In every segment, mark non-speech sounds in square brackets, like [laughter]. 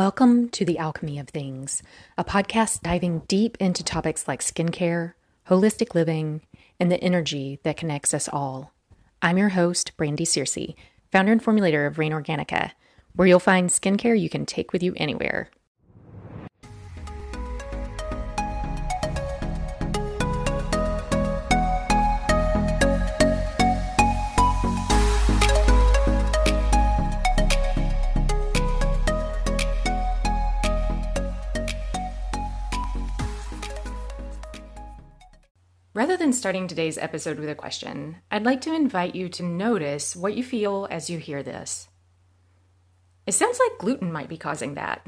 Welcome to The Alchemy of Things, a podcast diving deep into topics like skincare, holistic living, and the energy that connects us all. I'm your host, Brandy Searcy, founder and formulator of Rain Organica, where you'll find skincare you can take with you anywhere. Rather than starting today's episode with a question, I'd like to invite you to notice what you feel as you hear this. It sounds like gluten might be causing that.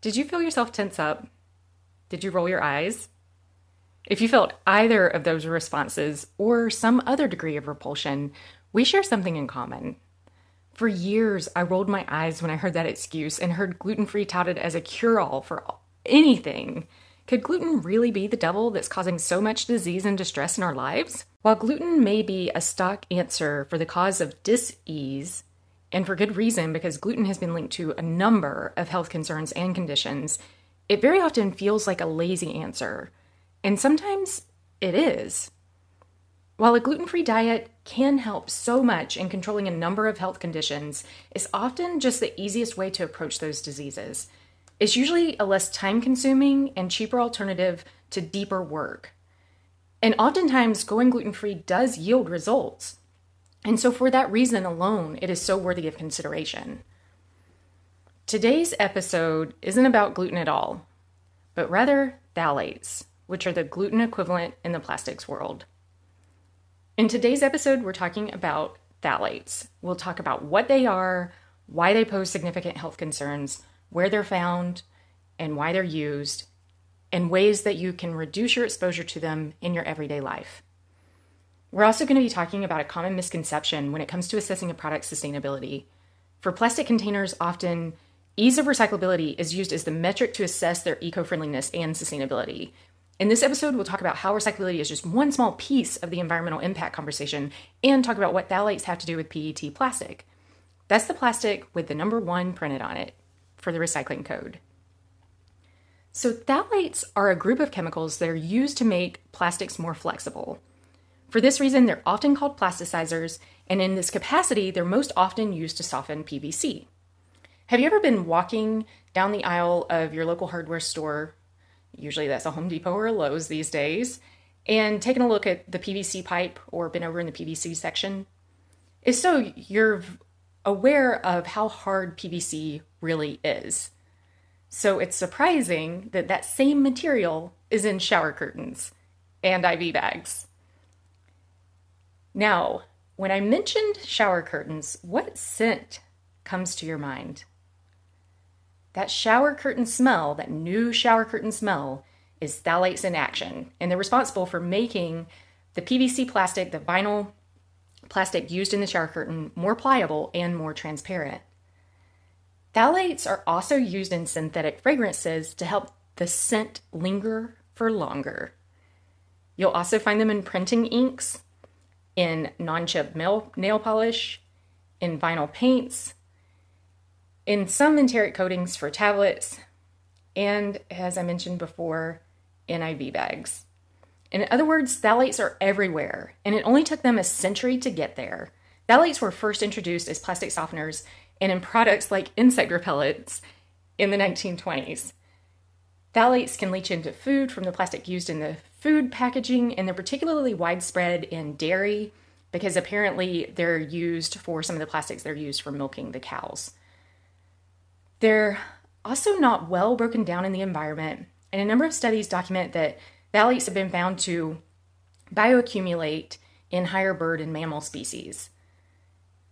Did you feel yourself tense up? Did you roll your eyes? If you felt either of those responses or some other degree of repulsion, we share something in common. For years, I rolled my eyes when I heard that excuse and heard gluten free touted as a cure all for anything. Could gluten really be the devil that's causing so much disease and distress in our lives? While gluten may be a stock answer for the cause of dis-ease, and for good reason because gluten has been linked to a number of health concerns and conditions, it very often feels like a lazy answer. And sometimes it is. While a gluten free diet can help so much in controlling a number of health conditions, it's often just the easiest way to approach those diseases. It's usually a less time consuming and cheaper alternative to deeper work. And oftentimes, going gluten free does yield results. And so, for that reason alone, it is so worthy of consideration. Today's episode isn't about gluten at all, but rather phthalates, which are the gluten equivalent in the plastics world. In today's episode, we're talking about phthalates. We'll talk about what they are, why they pose significant health concerns, where they're found, and why they're used, and ways that you can reduce your exposure to them in your everyday life. We're also going to be talking about a common misconception when it comes to assessing a product's sustainability. For plastic containers, often ease of recyclability is used as the metric to assess their eco friendliness and sustainability. In this episode, we'll talk about how recyclability is just one small piece of the environmental impact conversation and talk about what phthalates have to do with PET plastic. That's the plastic with the number one printed on it for the recycling code. So, phthalates are a group of chemicals that are used to make plastics more flexible. For this reason, they're often called plasticizers, and in this capacity, they're most often used to soften PVC. Have you ever been walking down the aisle of your local hardware store? Usually that's a Home Depot or a Lowe's these days, and taken a look at the PVC pipe or been over in the PVC section? If so, you're aware of how hard PVC really is. So it's surprising that that same material is in shower curtains and IV bags. Now, when I mentioned shower curtains, what scent comes to your mind? That shower curtain smell, that new shower curtain smell, is phthalates in action, and they're responsible for making the PVC plastic, the vinyl plastic used in the shower curtain more pliable and more transparent. Phthalates are also used in synthetic fragrances to help the scent linger for longer. You'll also find them in printing inks, in non chip nail polish, in vinyl paints, in some enteric coatings for tablets, and as I mentioned before, in IV bags. In other words, phthalates are everywhere, and it only took them a century to get there. Phthalates were first introduced as plastic softeners and in products like insect repellents in the 1920s. Phthalates can leach into food from the plastic used in the food packaging, and they're particularly widespread in dairy because apparently they're used for some of the plastics they're used for milking the cows. They're also not well broken down in the environment, and a number of studies document that Phthalates have been found to bioaccumulate in higher bird and mammal species.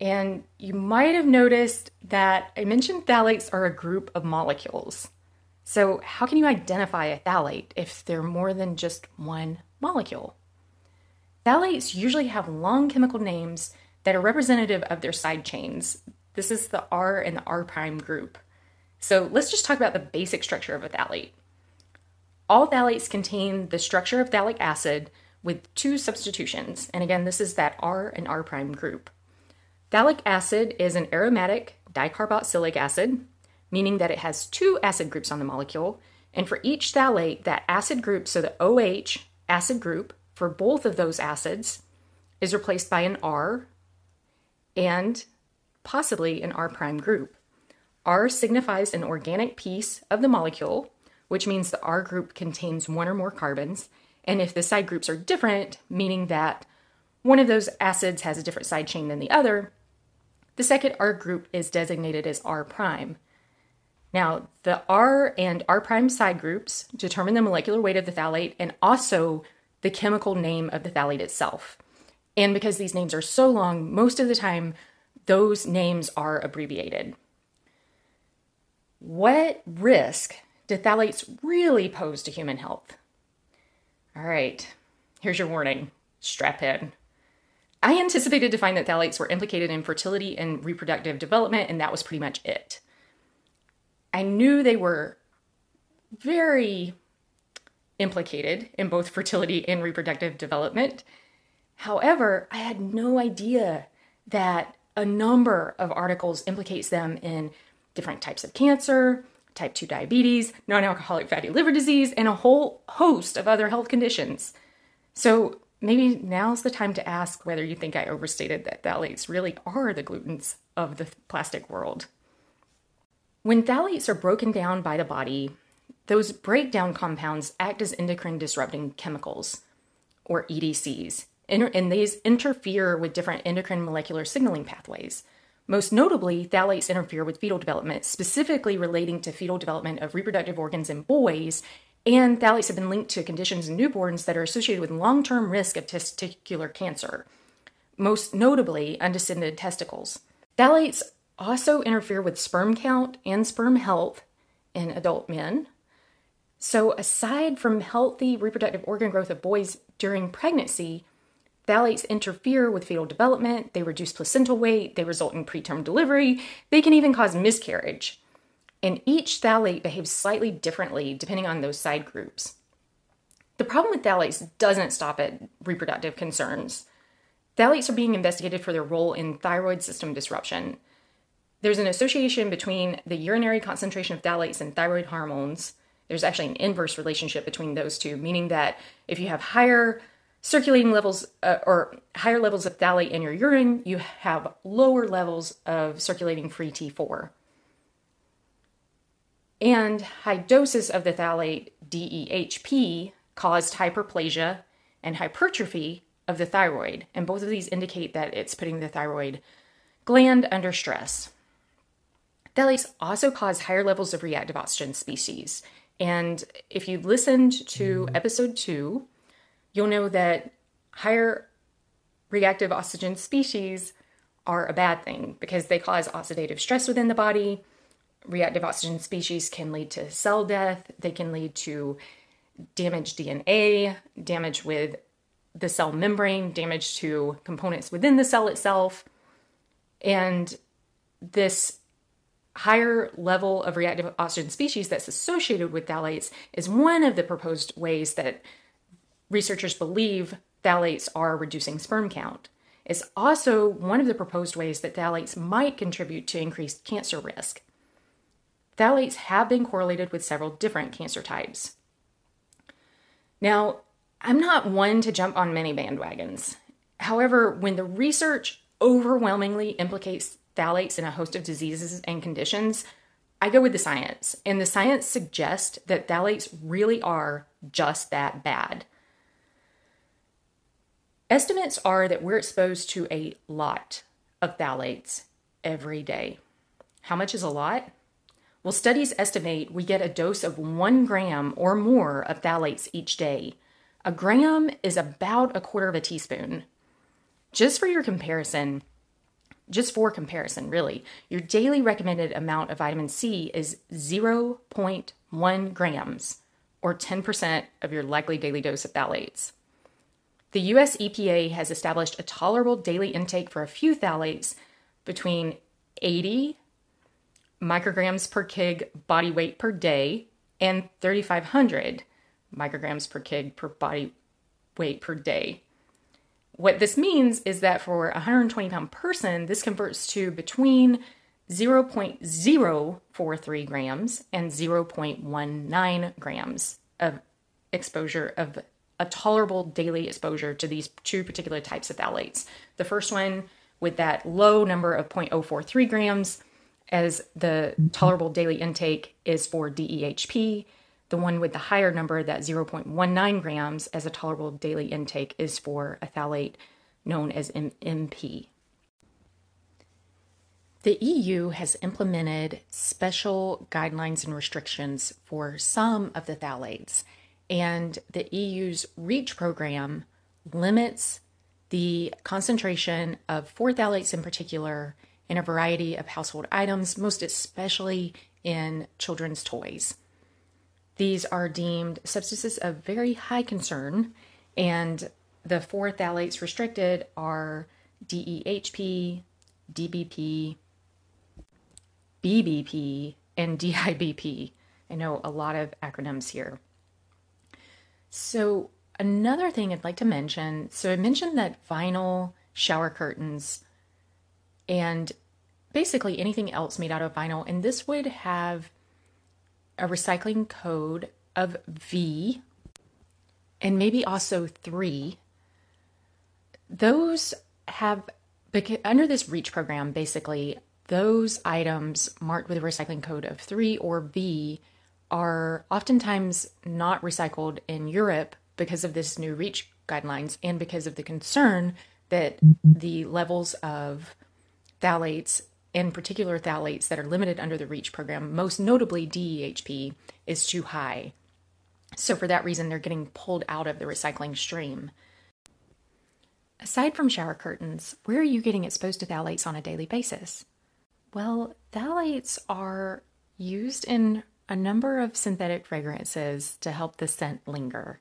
And you might have noticed that I mentioned phthalates are a group of molecules. So, how can you identify a phthalate if they're more than just one molecule? Phthalates usually have long chemical names that are representative of their side chains. This is the R and the R prime group. So, let's just talk about the basic structure of a phthalate. All phthalates contain the structure of phthalic acid with two substitutions. And again, this is that R and R prime group. Phthalic acid is an aromatic dicarboxylic acid meaning that it has two acid groups on the molecule. And for each phthalate, that acid group, so the OH acid group for both of those acids, is replaced by an R and possibly an R prime group. R signifies an organic piece of the molecule, which means the R group contains one or more carbons. And if the side groups are different, meaning that one of those acids has a different side chain than the other, the second R group is designated as R prime. Now, the R and R prime side groups determine the molecular weight of the phthalate and also the chemical name of the phthalate itself. And because these names are so long, most of the time those names are abbreviated. What risk do phthalates really pose to human health? All right, here's your warning strap in. I anticipated to find that phthalates were implicated in fertility and reproductive development, and that was pretty much it. I knew they were very implicated in both fertility and reproductive development. However, I had no idea that a number of articles implicates them in different types of cancer, type 2 diabetes, non-alcoholic fatty liver disease, and a whole host of other health conditions. So maybe now's the time to ask whether you think I overstated that phthalates really are the glutens of the plastic world. When phthalates are broken down by the body, those breakdown compounds act as endocrine disrupting chemicals, or EDCs, and these interfere with different endocrine molecular signaling pathways. Most notably, phthalates interfere with fetal development, specifically relating to fetal development of reproductive organs in boys and phthalates have been linked to conditions in newborns that are associated with long term risk of testicular cancer, most notably undescended testicles. Phthalates also interfere with sperm count and sperm health in adult men. So, aside from healthy reproductive organ growth of boys during pregnancy, phthalates interfere with fetal development, they reduce placental weight, they result in preterm delivery, they can even cause miscarriage and each phthalate behaves slightly differently depending on those side groups. The problem with phthalates doesn't stop at reproductive concerns. Phthalates are being investigated for their role in thyroid system disruption. There's an association between the urinary concentration of phthalates and thyroid hormones. There's actually an inverse relationship between those two, meaning that if you have higher circulating levels uh, or higher levels of phthalate in your urine, you have lower levels of circulating free T4 and high doses of the phthalate DEHP caused hyperplasia and hypertrophy of the thyroid, and both of these indicate that it's putting the thyroid gland under stress. Phthalates also cause higher levels of reactive oxygen species. And if you listened to hmm. episode two, you'll know that higher reactive oxygen species are a bad thing because they cause oxidative stress within the body reactive oxygen species can lead to cell death, they can lead to damaged DNA, damage with the cell membrane, damage to components within the cell itself. And this higher level of reactive oxygen species that's associated with phthalates is one of the proposed ways that researchers believe phthalates are reducing sperm count. It's also one of the proposed ways that phthalates might contribute to increased cancer risk. Phthalates have been correlated with several different cancer types. Now, I'm not one to jump on many bandwagons. However, when the research overwhelmingly implicates phthalates in a host of diseases and conditions, I go with the science. And the science suggests that phthalates really are just that bad. Estimates are that we're exposed to a lot of phthalates every day. How much is a lot? Well, studies estimate we get a dose of one gram or more of phthalates each day. A gram is about a quarter of a teaspoon. Just for your comparison, just for comparison, really, your daily recommended amount of vitamin C is 0.1 grams, or 10% of your likely daily dose of phthalates. The US EPA has established a tolerable daily intake for a few phthalates between 80 micrograms per kg body weight per day and 3,500 micrograms per kg per body weight per day. What this means is that for a 120 pound person, this converts to between 0.043 grams and 0.19 grams of exposure of a tolerable daily exposure to these two particular types of phthalates. The first one with that low number of 0.043 grams as the tolerable daily intake is for DEHP. The one with the higher number, that 0.19 grams as a tolerable daily intake, is for a phthalate known as MP. The EU has implemented special guidelines and restrictions for some of the phthalates, and the EU's REACH program limits the concentration of four phthalates in particular in a variety of household items, most especially in children's toys. These are deemed substances of very high concern, and the four phthalates restricted are DEHP, DBP, BBP, and DIBP. I know a lot of acronyms here. So, another thing I'd like to mention so, I mentioned that vinyl shower curtains and basically anything else made out of vinyl, and this would have a recycling code of V and maybe also 3. Those have, under this REACH program, basically, those items marked with a recycling code of 3 or V are oftentimes not recycled in Europe because of this new REACH guidelines and because of the concern that the levels of phthalates, in particular phthalates that are limited under the REACH program, most notably DEHP, is too high. So, for that reason, they're getting pulled out of the recycling stream. Aside from shower curtains, where are you getting exposed to phthalates on a daily basis? Well, phthalates are used in a number of synthetic fragrances to help the scent linger.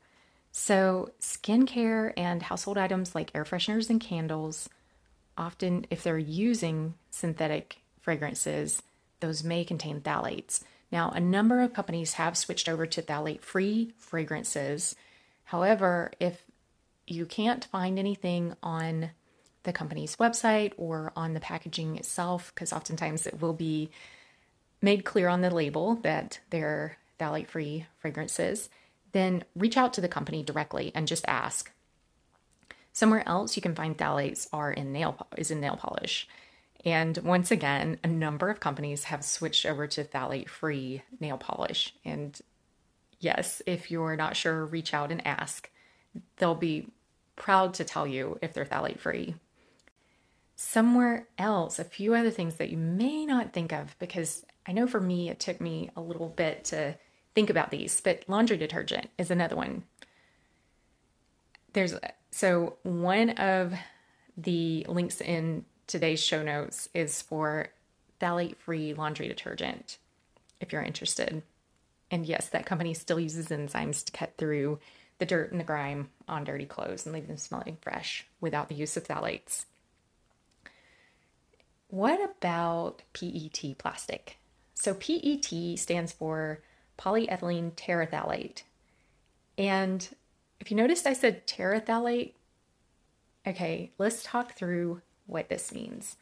So, skincare and household items like air fresheners and candles, often if they're using synthetic fragrances, those may contain phthalates. Now, a number of companies have switched over to phthalate free fragrances. However, if you can't find anything on the company's website or on the packaging itself, because oftentimes it will be made clear on the label that they're phthalate free fragrances, then reach out to the company directly and just ask. Somewhere else you can find phthalates are in nail is in nail polish. And once again, a number of companies have switched over to phthalate free nail polish. And yes, if you're not sure, reach out and ask. They'll be proud to tell you if they're phthalate free somewhere else, a few other things that you may not think of, because I know for me it took me a little bit to think about these, but laundry detergent is another one. There's so one of the links in today's show notes is for phthalate free laundry detergent if you're interested. And yes, that company still uses enzymes to cut through the dirt and the grime on dirty clothes and leave them smelling fresh without the use of phthalates. What about PET plastic? So, PET stands for polyethylene terephthalate. And if you noticed, I said terephthalate. Okay, let's talk through what this means.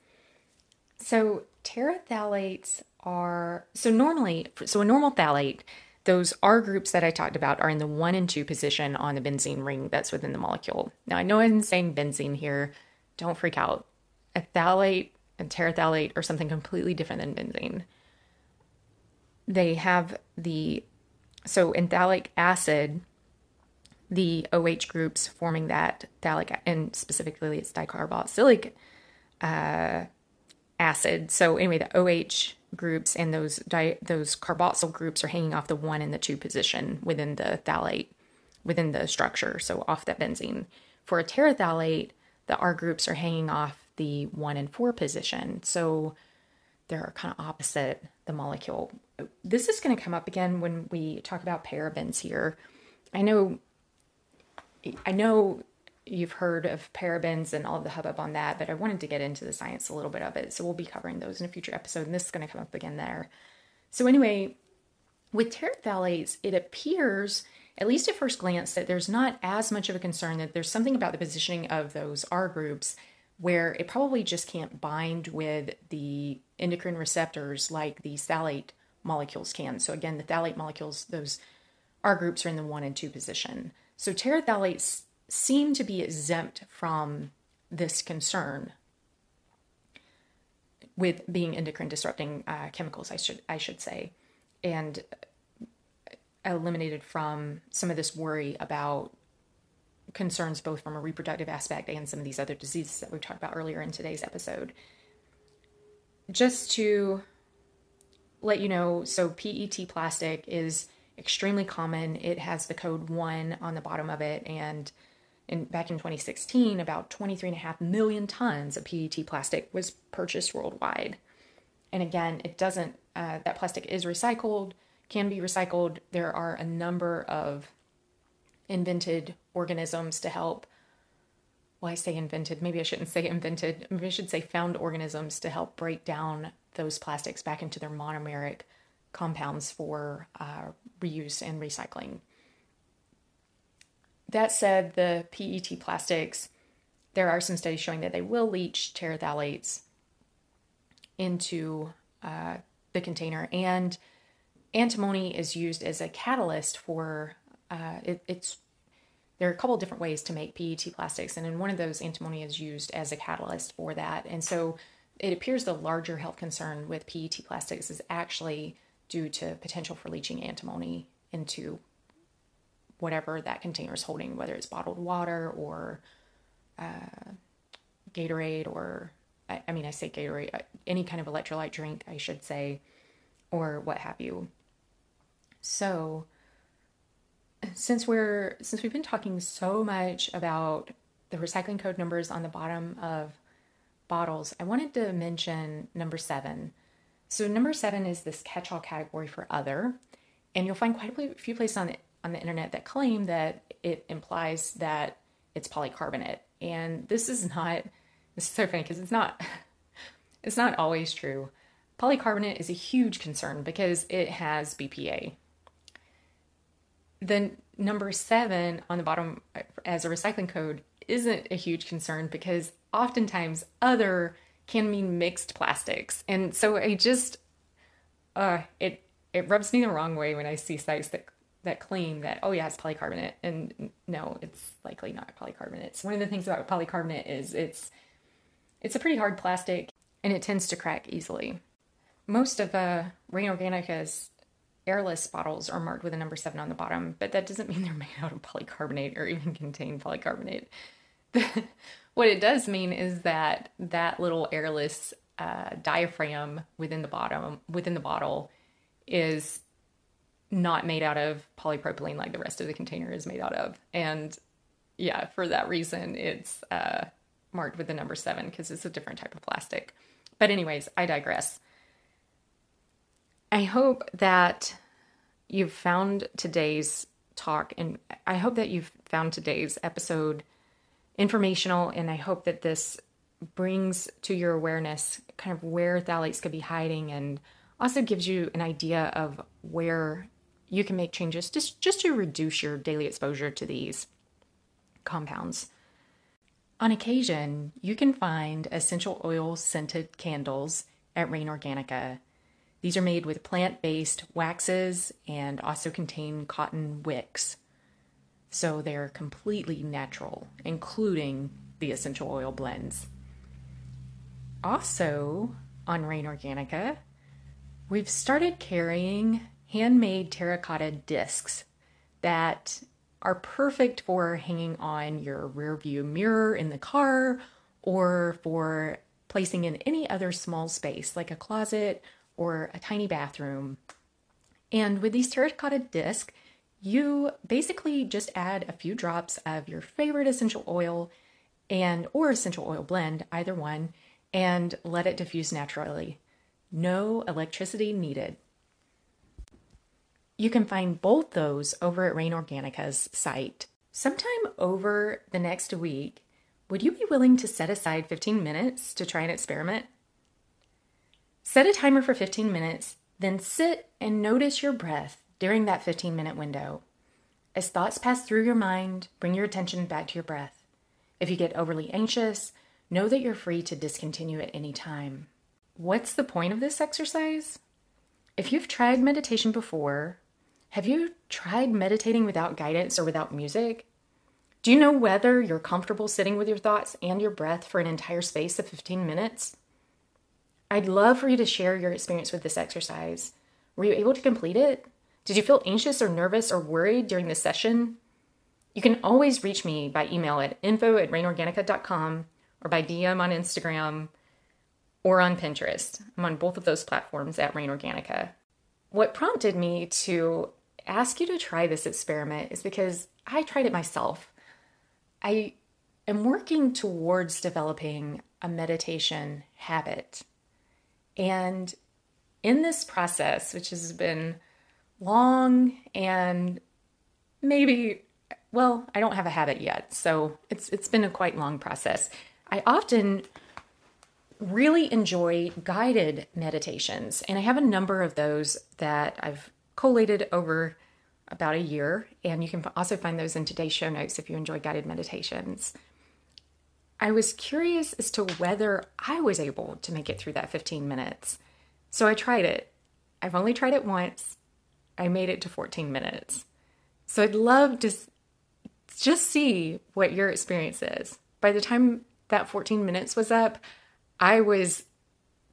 So, terephthalates are so normally, so a normal phthalate, those R groups that I talked about are in the one and two position on the benzene ring that's within the molecule. Now, I know I'm saying benzene here. Don't freak out. A phthalate and terephthalate are something completely different than benzene. They have the so in phthalic acid, the OH groups forming that phthalic and specifically it's dicarboxylic uh, acid. So anyway, the OH groups and those di- those carboxyl groups are hanging off the one and the two position within the phthalate within the structure, so off that benzene. For a terephthalate, the R groups are hanging off the one and four position. So they're kind of opposite the molecule. This is going to come up again when we talk about parabens here. I know I know you've heard of parabens and all of the hubbub on that, but I wanted to get into the science a little bit of it. So we'll be covering those in a future episode, and this is going to come up again there. So anyway, with terephthalates, it appears, at least at first glance, that there's not as much of a concern that there's something about the positioning of those R groups where it probably just can't bind with the endocrine receptors like the phthalate molecules can. So, again, the phthalate molecules, those R groups are in the one and two position. So, terephthalates seem to be exempt from this concern with being endocrine disrupting uh, chemicals, I should I should say, and eliminated from some of this worry about concerns both from a reproductive aspect and some of these other diseases that we've talked about earlier in today's episode. Just to let you know, so PET plastic is extremely common. It has the code 1 on the bottom of it and in, back in 2016, about 23.5 million tons of PET plastic was purchased worldwide. And again, it doesn't, uh, that plastic is recycled, can be recycled. There are a number of invented organisms to help. Well, I say invented, maybe I shouldn't say invented, maybe I should say found organisms to help break down those plastics back into their monomeric compounds for uh, reuse and recycling. That said, the PET plastics, there are some studies showing that they will leach terephthalates into uh, the container, and antimony is used as a catalyst for uh, it, it's there are a couple different ways to make PET plastics, and in one of those, antimony is used as a catalyst for that. And so it appears the larger health concern with PET plastics is actually due to potential for leaching antimony into whatever that container is holding, whether it's bottled water or uh, Gatorade or, I, I mean, I say Gatorade, uh, any kind of electrolyte drink, I should say, or what have you. So, since we're since we've been talking so much about the recycling code numbers on the bottom of bottles, I wanted to mention number seven. So number seven is this catch-all category for other, and you'll find quite a few places on the on the internet that claim that it implies that it's polycarbonate. And this is not, [laughs] this is so funny because it's not, [laughs] it's not always true. Polycarbonate is a huge concern because it has BPA. The number seven on the bottom uh, as a recycling code isn't a huge concern because oftentimes other can mean mixed plastics. And so I just, uh, it, it rubs me the wrong way when I see sites that that claim that oh yeah it's polycarbonate. And no it's likely not polycarbonate. So one of the things about polycarbonate is it's it's a pretty hard plastic and it tends to crack easily. Most of uh, Rain Organica's airless bottles are marked with a number seven on the bottom but that doesn't mean they're [laughs] made out of polycarbonate or even contain polycarbonate [laughs] what it does mean is that that little airless uh, diaphragm within the bottom within the bottle is not made out of polypropylene like the rest of the container is made out of. And yeah, for that reason, it's uh, marked with the number seven because it's a different type of plastic. But, anyways, I digress. I hope that you've found today's talk, and I hope that you've found today's episode informational, and I hope that this brings to your awareness kind of where phthalates could be hiding and also gives you an idea of where you can make changes just, just to reduce your daily exposure to these compounds. On occasion, you can find essential oil scented candles at Rain Organica. These are made with plant based waxes and also contain cotton wicks. So they're completely natural, including the essential oil blends. Also, on Rain Organica, we've started carrying handmade terracotta discs that are perfect for hanging on your rear view mirror in the car or for placing in any other small space like a closet or a tiny bathroom. And with these terracotta discs, you basically just add a few drops of your favorite essential oil and or essential oil blend, either one, and let it diffuse naturally. No electricity needed. You can find both those over at Rain Organica's site. Sometime over the next week, would you be willing to set aside 15 minutes to try an experiment? Set a timer for 15 minutes, then sit and notice your breath during that 15 minute window. As thoughts pass through your mind, bring your attention back to your breath. If you get overly anxious, know that you're free to discontinue at any time. What's the point of this exercise? If you've tried meditation before, have you tried meditating without guidance or without music? Do you know whether you're comfortable sitting with your thoughts and your breath for an entire space of 15 minutes? I'd love for you to share your experience with this exercise. Were you able to complete it? Did you feel anxious or nervous or worried during this session? You can always reach me by email at info at rainorganica.com or by DM on Instagram or on Pinterest. I'm on both of those platforms at Rain Organica. What prompted me to ask you to try this experiment is because I tried it myself. I am working towards developing a meditation habit. And in this process, which has been long and maybe well, I don't have a habit yet, so it's it's been a quite long process. I often really enjoy guided meditations, and I have a number of those that I've collated over about a year, and you can also find those in today's show notes if you enjoy guided meditations. I was curious as to whether I was able to make it through that 15 minutes. So I tried it. I've only tried it once. I made it to 14 minutes. So I'd love to just see what your experience is. By the time that 14 minutes was up, I was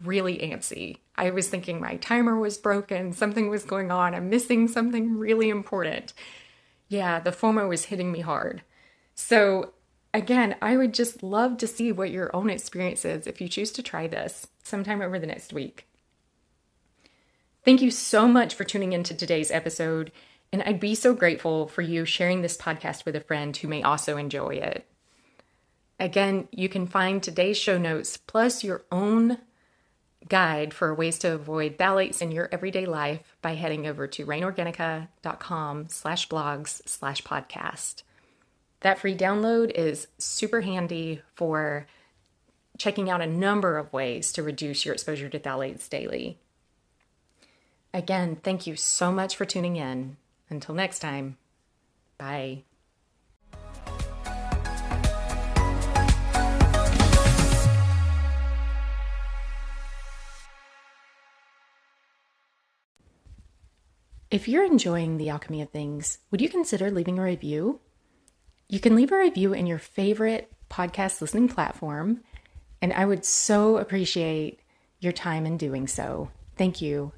really antsy. I was thinking my timer was broken, something was going on, I'm missing something really important. Yeah, the FOMO was hitting me hard. So, again, I would just love to see what your own experience is if you choose to try this sometime over the next week. Thank you so much for tuning into today's episode. And I'd be so grateful for you sharing this podcast with a friend who may also enjoy it. Again, you can find today's show notes plus your own guide for ways to avoid phthalates in your everyday life by heading over to rainorganica.com slash blogs slash podcast. That free download is super handy for checking out a number of ways to reduce your exposure to phthalates daily. Again, thank you so much for tuning in. Until next time, bye. If you're enjoying the alchemy of things, would you consider leaving a review? You can leave a review in your favorite podcast listening platform, and I would so appreciate your time in doing so. Thank you.